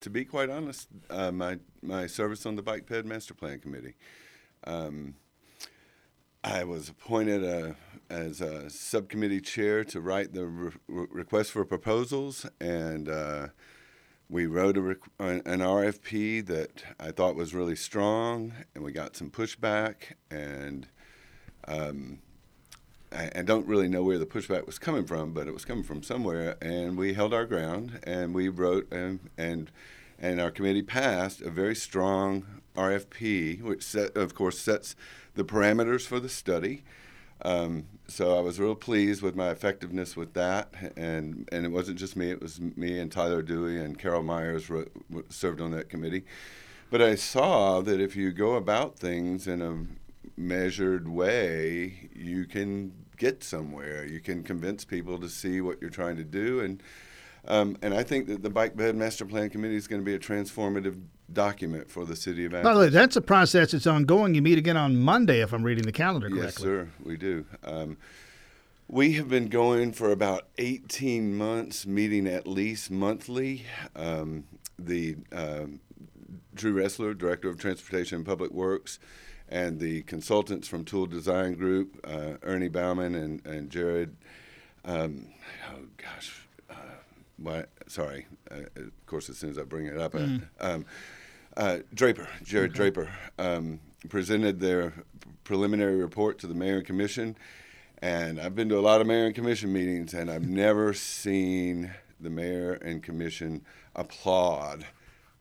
to be quite honest, uh, my my service on the Bike Ped Master Plan Committee. Um, I was appointed uh, as a subcommittee chair to write the re- request for proposals, and uh, we wrote a an RFP that I thought was really strong, and we got some pushback, and um, I, don't really know where the pushback was coming from, but it was coming from somewhere, and we held our ground, and we wrote and and and our committee passed a very strong RFP, which set, of course sets the parameters for the study. Um, so I was real pleased with my effectiveness with that, and and it wasn't just me; it was me and Tyler Dewey and Carol Myers wrote, served on that committee. But I saw that if you go about things in a measured way, you can get somewhere. You can convince people to see what you're trying to do, and um, and I think that the Bike Ped Master Plan Committee is going to be a transformative document for the city of Athens. By the way, that's a process that's ongoing. You meet again on Monday, if I'm reading the calendar correctly. Yes, sir, we do. Um, we have been going for about 18 months, meeting at least monthly. Um, the um, Drew Raessler, Director of Transportation and Public Works, and the consultants from Toole Design Group, uh, Ernie Bauman and, and Jared. Um, oh gosh, uh, what? Sorry. Uh, of course, as soon as I bring it up, mm. um, uh, Draper, Jared okay. Draper, um, presented their preliminary report to the mayor and commission. And I've been to a lot of mayor and commission meetings, and I've never seen the mayor and commission applaud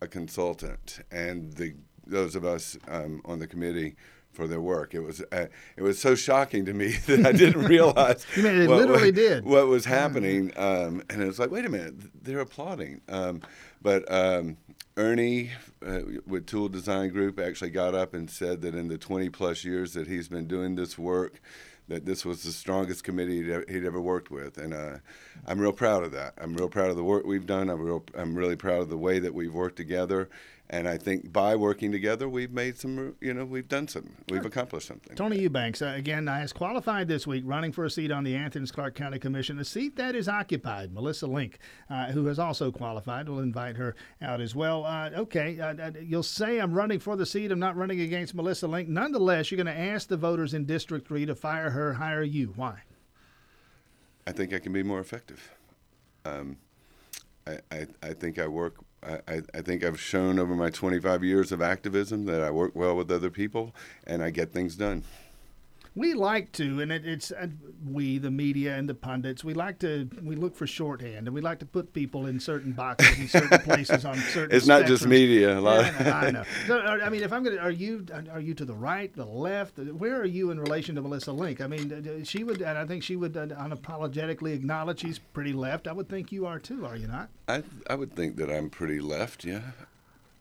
a consultant and the those of us um, on the committee for their work. It was uh, it was so shocking to me that I didn't realize. you mean it what, literally what, did what was happening, um, and it was like, wait a minute, they're applauding. Um, but um, Ernie uh, with Toole Design Group actually got up and said that in the 20 plus years that he's been doing this work, that this was the strongest committee he'd, ever worked with, and uh, I'm real proud of that. I'm real proud of the work we've done. I'm real, I'm really proud of the way that we've worked together, and I think by working together, we've made some, you know, we've done some, we've accomplished something. Tony Eubanks, uh, again, has qualified this week, running for a seat on the Athens Clarke County Commission, a seat that is occupied. Melissa Link, uh, who has also qualified, we'll invite her out as well. Uh, okay, uh, uh, you'll say I'm running for the seat. I'm not running against Melissa Link. Nonetheless, you're going to ask the voters in District 3 to fire her, hire you. Why? I think I can be more effective. Um, I, I, I think I work I, I think I've shown over my 25 years of activism that I work well with other people and I get things done we like to, and it, it's uh, we, the media and the pundits, we like to we look for shorthand, and we like to put people in certain boxes in certain places on certain. It's not just media. A lot. Yeah, I know. I, know. So, I mean, if I'm going to, are you are you to the right, the left? Where are you in relation to Melissa Link? I mean, she would, and I think she would uh, unapologetically acknowledge she's pretty left. I would think you are too, are you not? I I would think that I'm pretty left. Yeah.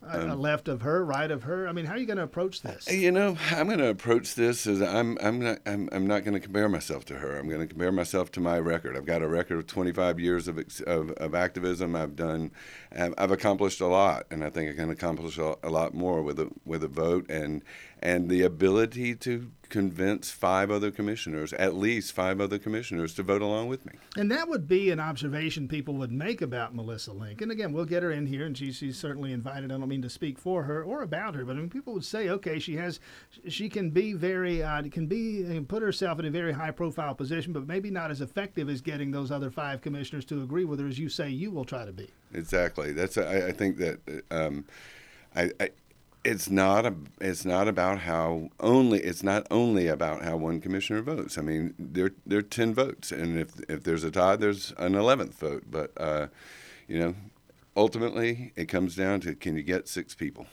Um, left of her, right of her. I mean, how are you going to approach this? You know, I'm going to approach this as I'm I'm not I'm, I'm not going to compare myself to her. I'm going to compare myself to my record. I've got a record of 25 years of of, of activism. I've done, I've accomplished a lot, and I think I can accomplish a, a lot more with a with a vote and and the ability to convince five other commissioners, at least five other commissioners, to vote along with me. And that would be an observation people would make about Melissa Link. And again, we'll get her in here, and she, she's certainly invited. I don't mean to speak for her or about her, but I mean, people would say, okay, she has, she can be very, uh, can be, can put herself in a very high profile position, but maybe not as effective as getting those other five commissioners to agree with her as you say you will try to be. Exactly. That's I, I think that. Um, I, I, it's not a, it's not about how only it's not only about how one commissioner votes. I mean, there there are ten votes, and if if there's a tie, there's an eleventh vote. But uh, you know, ultimately, it comes down to can you get six people.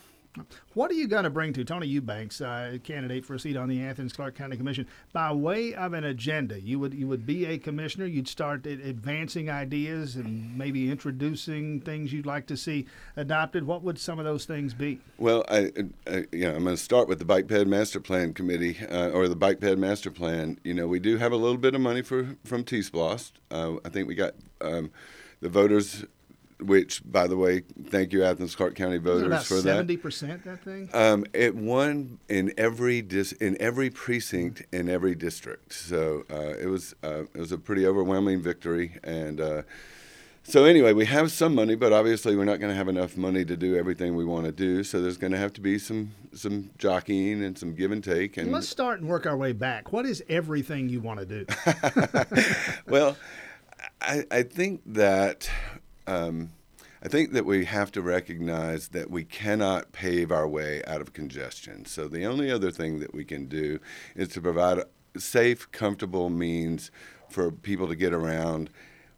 What are you going to bring to Tony Eubanks, uh, candidate for a seat on the Athens Clarke County Commission, by way of an agenda? You would you would be a commissioner. You'd start advancing ideas and maybe introducing things you'd like to see adopted. What would some of those things be? Well, I, I you know I'm going to start with the Bike Ped Master Plan Committee uh, or the Bike Ped Master Plan. You know we do have a little bit of money for from T-SPLOST. Uh, I think we got. Um, the voters which, by the way, thank you, Athens Clarke County voters for 70%, that. Seventy percent, that thing. Um, it won in every dis- in every precinct in every district. So uh, it was uh, it was a pretty overwhelming victory, and uh, so anyway, we have some money, but obviously we're not going to have enough money to do everything we want to do. So there's going to have to be some some jockeying and some give and take. And let's start and work our way back. What is everything you want to do? well, I, I think that um, I think that we have to recognize that we cannot pave our way out of congestion. So the only other thing that we can do is to provide a safe, comfortable means for people to get around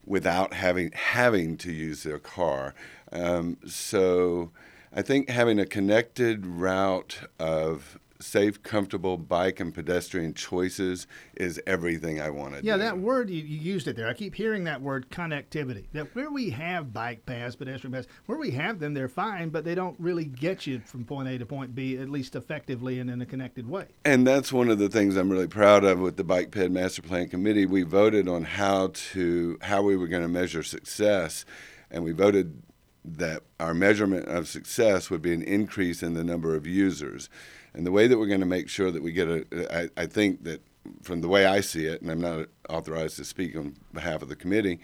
without having having to use their car. Um, so I think having a connected route of safe, comfortable bike and pedestrian choices is everything I want to yeah, do. that word you, you used it there. I keep hearing that word connectivity. That where we have bike paths, pedestrian paths, where we have them, they're fine, but they don't really get you from point A to point B at least effectively and in a connected way. And that's one of the things I'm really proud of with the Bike Ped Master Plan Committee. We voted on how to how we were going to measure success, and we voted that our measurement of success would be an increase in the number of users. And the way that we're going to make sure that we get a, I, I think that from the way I see it, and I'm not authorized to speak on behalf of the committee,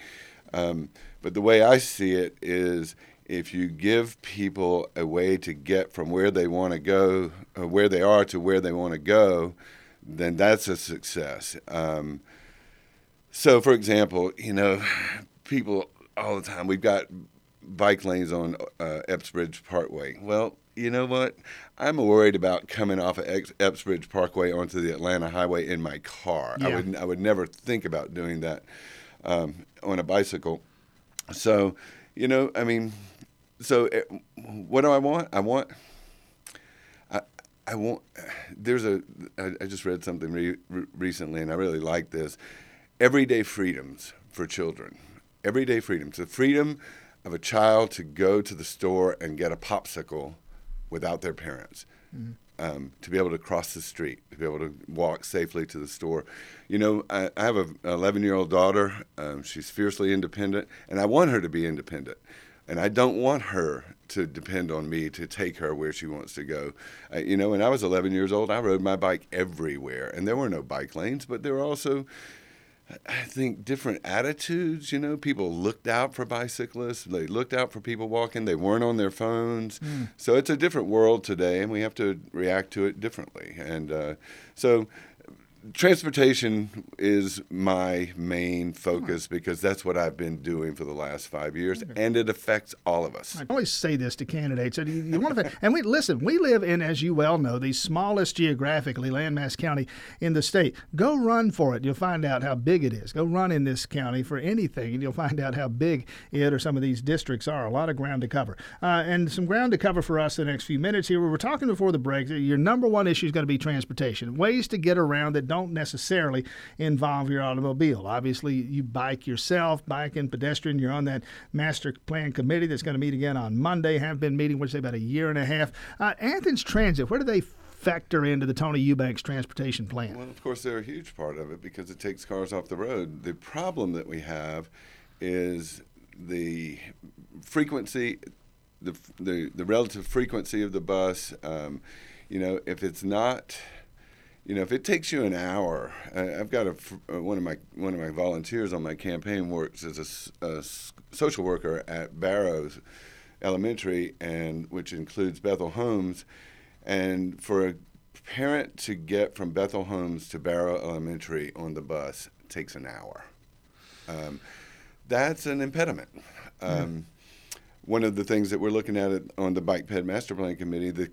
um, but the way I see it is if you give people a way to get from where they want to go, uh, where they are to where they want to go, then that's a success. Um, so, for example, you know, people all the time, we've got bike lanes on uh, Epps Parkway. Well, you know what? I'm worried about coming off of Epps Parkway onto the Atlanta Highway in my car. Yeah. I would I would never think about doing that um, on a bicycle. So, you know, I mean, so it, what do I want? I want. I, I want. There's a. I, I just read something re, re, recently, and I really like this. Everyday freedoms for children. Everyday freedoms. The freedom of a child to go to the store and get a popsicle without their parents. Mm-hmm. Um, to be able to cross the street, to be able to walk safely to the store. You know, I, I have an 11 year old daughter. Um, she's fiercely independent, and I want her to be independent. And I don't want her to depend on me to take her where she wants to go. Uh, you know, when I was 11 years old, I rode my bike everywhere, and there were no bike lanes, but there were also I think different attitudes. You know, people looked out for bicyclists. They looked out for people walking. They weren't on their phones. Mm. So it's a different world today, and we have to react to it differently. And uh, so transportation is my main hmm. focus because that's what I've been doing for the last five years, hmm. and it affects all of us. I always say this to candidates. Uh, you, you want to, and we listen. We live in, as you well know, the smallest geographically landmass county in the state. Go run for it. You'll find out how big it is. Go run in this county for anything, and you'll find out how big it or some of these districts are. A lot of ground to cover, uh, and some ground to cover for us the next few minutes here. We were talking before the break. Your number one issue is going to be transportation, ways to get around that don't necessarily involve your automobile. Obviously, you bike yourself, bike and pedestrian. You're on that master plan committee that's going to meet again on Monday. Have been meeting, which say about a year and a half. Uh, Athens Transit, where do they factor into the Tony Eubanks transportation plan? Well, of course, they're a huge part of it because it takes cars off the road. The problem that we have is the frequency, the the, the relative frequency of the bus. Um, you know, if it's not you know, if it takes you an hour, I've got a, uh, one of my one of my volunteers on my campaign works as a, a social worker at Barrows Elementary, and which includes Bethel Homes, and for a parent to get from Bethel Homes to Barrow Elementary on the bus takes an hour. Um, that's an impediment. Um, one of the things that we're looking at on the Bike Ped Master Plan Committee, the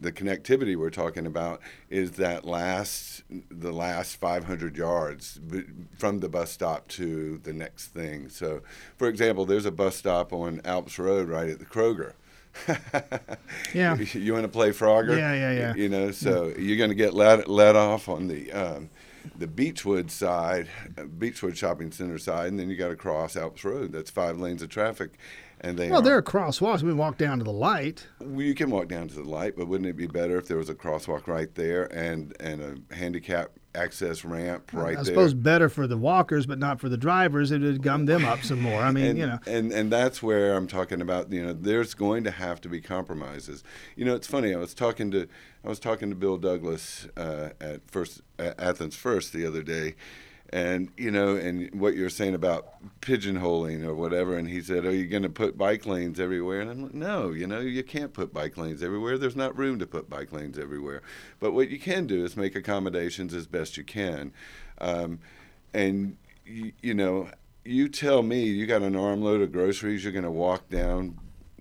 the connectivity we're talking about is that last the last 500 yards from the bus stop to the next thing. So, for example, there's a bus stop on Alps Road right at the Kroger. yeah. You want to play Frogger? Yeah, yeah, yeah. You know, so yeah. you're going to get let let off on the. Um, the Beechwood side, Beechwood Shopping Center side, and then you got to cross Alps Road. That's five lanes of traffic, and they well, there are crosswalks. We walk down to the light. Well, you can walk down to the light, but wouldn't it be better if there was a crosswalk right there and and a handicap access ramp right there? I suppose better for the walkers, but not for the drivers. It would gum them up some more. I mean, and, you know, and and that's where I'm talking about. You know, there's going to have to be compromises. You know, it's funny. I was talking to I was talking to Bill Douglas uh, at first at Athens First the other day and you know, and what you're saying about pigeonholing or whatever. And he said, "Are you going to put bike lanes everywhere?" And I'm like, "No, you know, you can't put bike lanes everywhere. There's not room to put bike lanes everywhere. But what you can do is make accommodations as best you can, um, and you, you know." You tell me you got an armload of groceries. You're going to walk down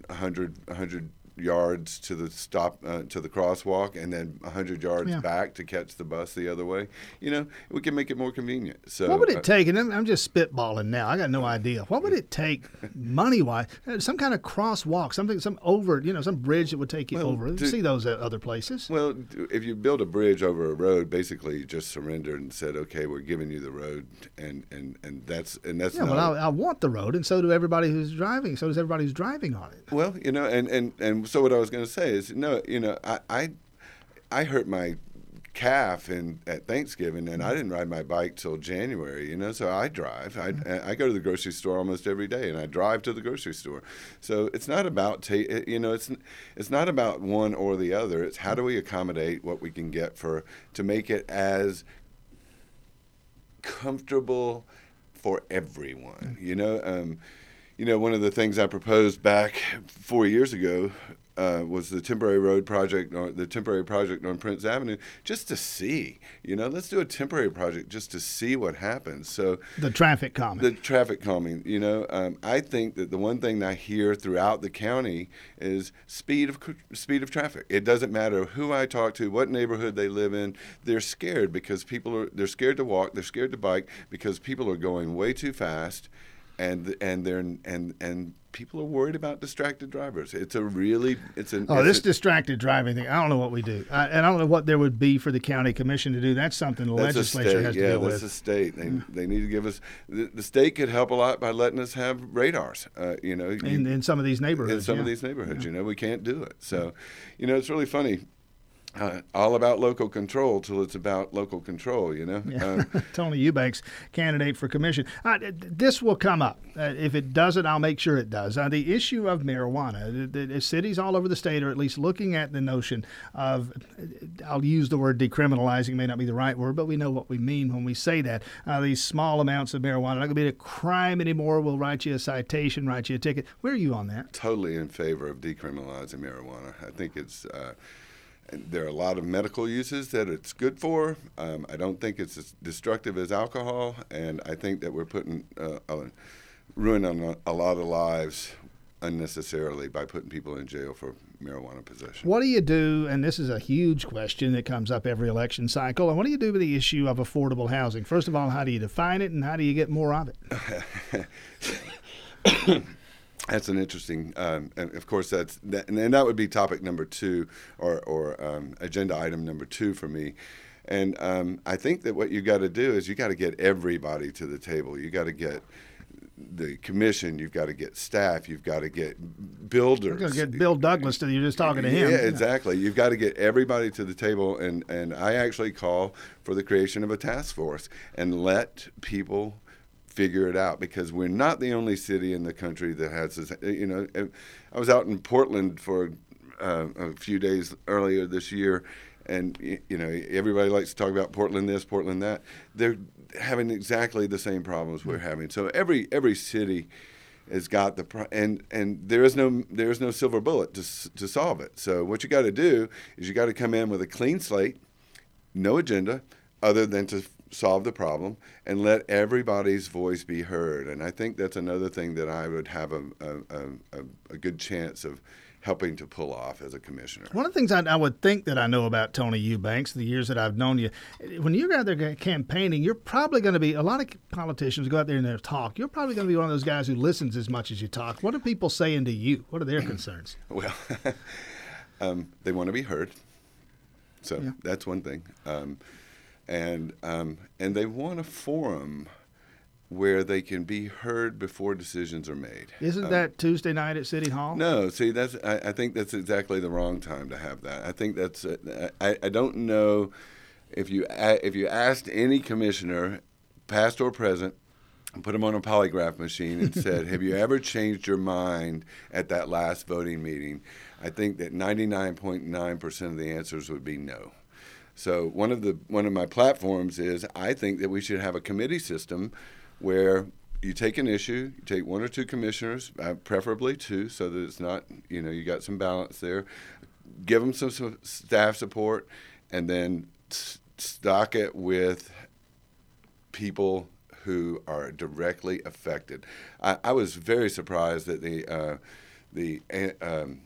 100, 100 yards to the stop uh, to the crosswalk and then 100 yards Yeah. back to catch the bus the other way you know we can make it more convenient so What would uh, it take? And I'm, just spitballing now. I got no idea. What would it take, money wise? Some kind of crosswalk, something, some over, you know, some bridge that would take you Well, over. You see those at other places. well, if you build a bridge over a road, basically you just surrendered and said, "Okay, we're giving you the road," and and and that's and that's Yeah, well, I, I want the road, and so do everybody who's driving. So does everybody who's driving on it. Well, you know, and and and so what I was going to say is, no, you know, I I, I hurt my calf in at Thanksgiving, and I didn't ride my bike till January. You know, so I drive. I I go to the grocery store almost every day, and I drive to the grocery store. So it's not about ta- you know, it's it's not about one or the other. It's how do we accommodate what we can get for to make it as comfortable for everyone. You know, um, you know, one of the things I proposed back four years ago uh, was the temporary road project, or the temporary project on Prince Avenue, just to see. You know, let's do a temporary project just to see what happens. So The traffic calming. the traffic calming. You know, um, I think that the one thing that I hear throughout the county is speed of speed of traffic. It doesn't matter who I talk to, what neighborhood they live in. They're scared because people are. They're scared to walk. They're scared to bike because people are going way too fast, and and they're and and people are worried about distracted drivers. It's a really it's an Oh, it's this a- distracted driving thing. I don't know what we do. I, and I don't know what there would be for the county commission to do. That's something the That's legislature state. has to deal with. yeah, that's a state. They, they need to give us. The, the state could help a lot by letting us have radars. Uh, you know, you- in, in some of these neighborhoods. in some of these neighborhoods. You know, we can't do it. So, you know, it's really funny. Uh, all about local control till it's about local control. You know. Yeah. Um, Tony Eubanks, candidate for commission. Uh, this will come up. Uh, if it doesn't, I'll make sure it does. Uh, the issue of marijuana. The, the cities all over the state are at least looking at the notion of, I'll use the word decriminalizing, may not be the right word, but we know what we mean when we say that. Uh, these small amounts of marijuana, not going to be a crime anymore. We'll write you a citation, write you a ticket. Where are you on that? totally in favor of decriminalizing marijuana. I think it's. Uh, there are a lot of medical uses that it's good for. Um, I don't think it's as destructive as alcohol, and I think that we're putting uh, a ruin on a, a lot of lives unnecessarily by putting people in jail for marijuana possession. What do you do? And this is a huge question that comes up every election cycle. And what do you do with the issue of affordable housing? First of all, how do you define it, and how do you get more of it? That's an interesting, um, and of course, that's that, and, and that would be topic number two, or or um, agenda item number two for me. And um, I think that what you got to do is you got to get everybody to the table. You got to get the commission. You've got to get staff. You've got to get builders. We're going to get Bill Douglas to you're just talking to him. Yeah, exactly. You've got to get everybody to the table, and, and I actually call for the creation of a task force and let people figure it out because we're not the only city in the country that has this. Uh, you know, uh, I was out in Portland for uh, a few days earlier this year, and you know everybody likes to talk about Portland this, Portland that. They're having exactly the same problems we're hmm. having. So every every city has got the pro- and and there is no there is no silver bullet to to solve it. So what you got to do is you got to come in with a clean slate, no agenda other than to solve the problem and let everybody's voice be heard. And I think that's another thing that I would have a a, a, a, good chance of helping to pull off as a commissioner. One of the things I, I would think that I know about Tony Eubanks, the years that I've known you, when you're out there campaigning, you're probably going to be a lot of politicians go out there and they talk. You're probably going to be one of those guys who listens as much as you talk. What are people saying to you? What are their concerns? Well, um, they want to be heard. So Yeah. that's one thing. Um, and um, and they want a forum where they can be heard before decisions are made. Isn't Um, that Tuesday night at City Hall? No, see, that's I, I think that's exactly the wrong time to have that. I think that's uh, I, I don't know if you if you asked any commissioner, past or present, and put them on a polygraph machine and said, "Have you ever changed your mind at that last voting meeting?" I think that 99.9% of the answers would be no. So one of the one of my platforms is I think that we should have a committee system where you take an issue, you take one or two commissioners, uh, preferably two, so that it's not you know you got some balance there. Give them some, some staff support, and then stock it with people who are directly affected. I, I was very surprised that the uh, the uh, um,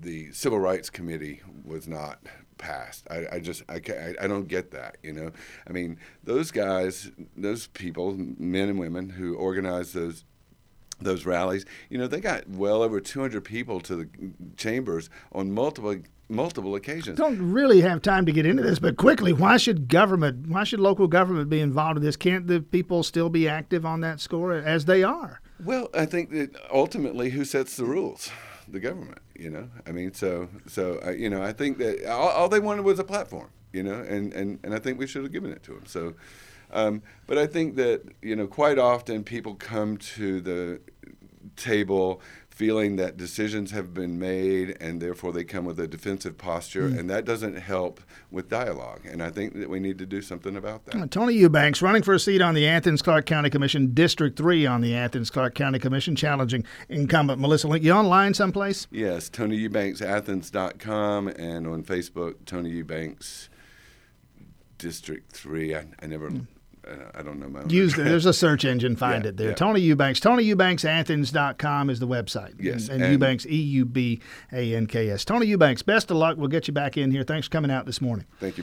the Civil Rights Committee was not passed. I, I just I, can't, I, I don't get that. You know, I mean those guys, those people, men and women who organize those those rallies, you know, they got well over 200 people to the chambers on multiple multiple occasions. Don't really have time to get into this, but quickly, why should government, why should local government be involved in this? Can't the people still be active on that score as they are? Well, I think that ultimately, who sets the rules? The government. You know, I mean, so so uh, you know, I think that all, all, they wanted was a platform. You know, and and and I think we should have given it to them. So. Um, but I think that you know quite often people come to the table feeling that decisions have been made and therefore they come with a defensive posture mm. and that doesn't help with dialogue. And i think that we need to do something about that. Tony eubanks running for a seat on the Athens Clarke county commission district 3 on the Athens Clarke county commission challenging incumbent melissa link. You online someplace? Yes tonyeubanksathens.com and on facebook tony eubanks district 3 i, I never mm. I don't know my own. Use there's a search engine. Find yeah, it there. Yeah. Tony Eubanks. TonyEubanksAthens.com is the website. Yes. And, and, and Eubanks, E U B A N K S. Tony Eubanks, best of luck. We'll get you back in here. Thanks for coming out this morning. Thank you.